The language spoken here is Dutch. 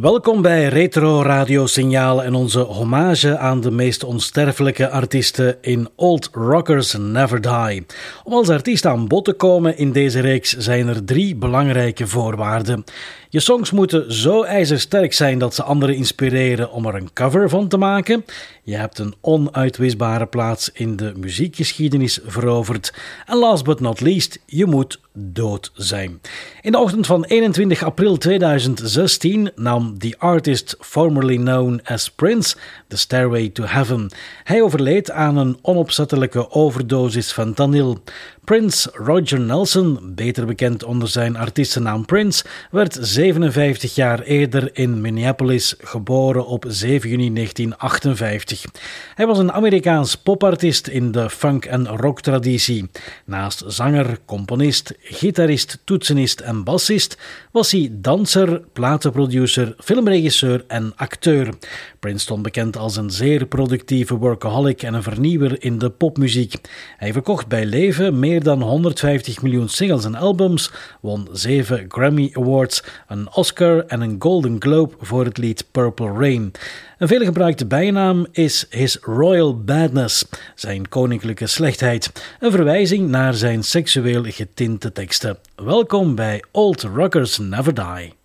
Welkom bij Retro Radio Signaal en onze hommage aan de meest onsterfelijke artiesten in Old Rockers Never Die. Om als artiest aan bod te komen in deze reeks zijn er drie belangrijke voorwaarden. Je songs moeten zo ijzersterk zijn dat ze anderen inspireren om er een cover van te maken. Je hebt een onuitwisbare plaats in de muziekgeschiedenis veroverd. En last but not least, je moet dood zijn. In de ochtend van 21 april 2016 nam the artist formerly known as Prince The Stairway to Heaven. Hij overleed aan een onopzettelijke overdosis fentanyl. Prince Roger Nelson, beter bekend onder zijn artiestennaam Prince, werd 57 jaar eerder in Minneapolis geboren op 7 juni 1958. Hij was een Amerikaans popartiest in de funk- en rock-traditie. Naast zanger, componist, gitarist, toetsenist en bassist was hij danser, platenproducer, filmregisseur en acteur. Prince stond bekend als een zeer productieve workaholic en een vernieuwer in de popmuziek. Hij verkocht bij leven meer dan 150 miljoen singles en albums, won 7 Grammy Awards, een Oscar en een Golden Globe voor het lied Purple Rain. Een veelgebruikte bijnaam is His Royal Badness, zijn koninklijke slechtheid, een verwijzing naar zijn seksueel getinte teksten. Welkom bij Old Rockers Never Die.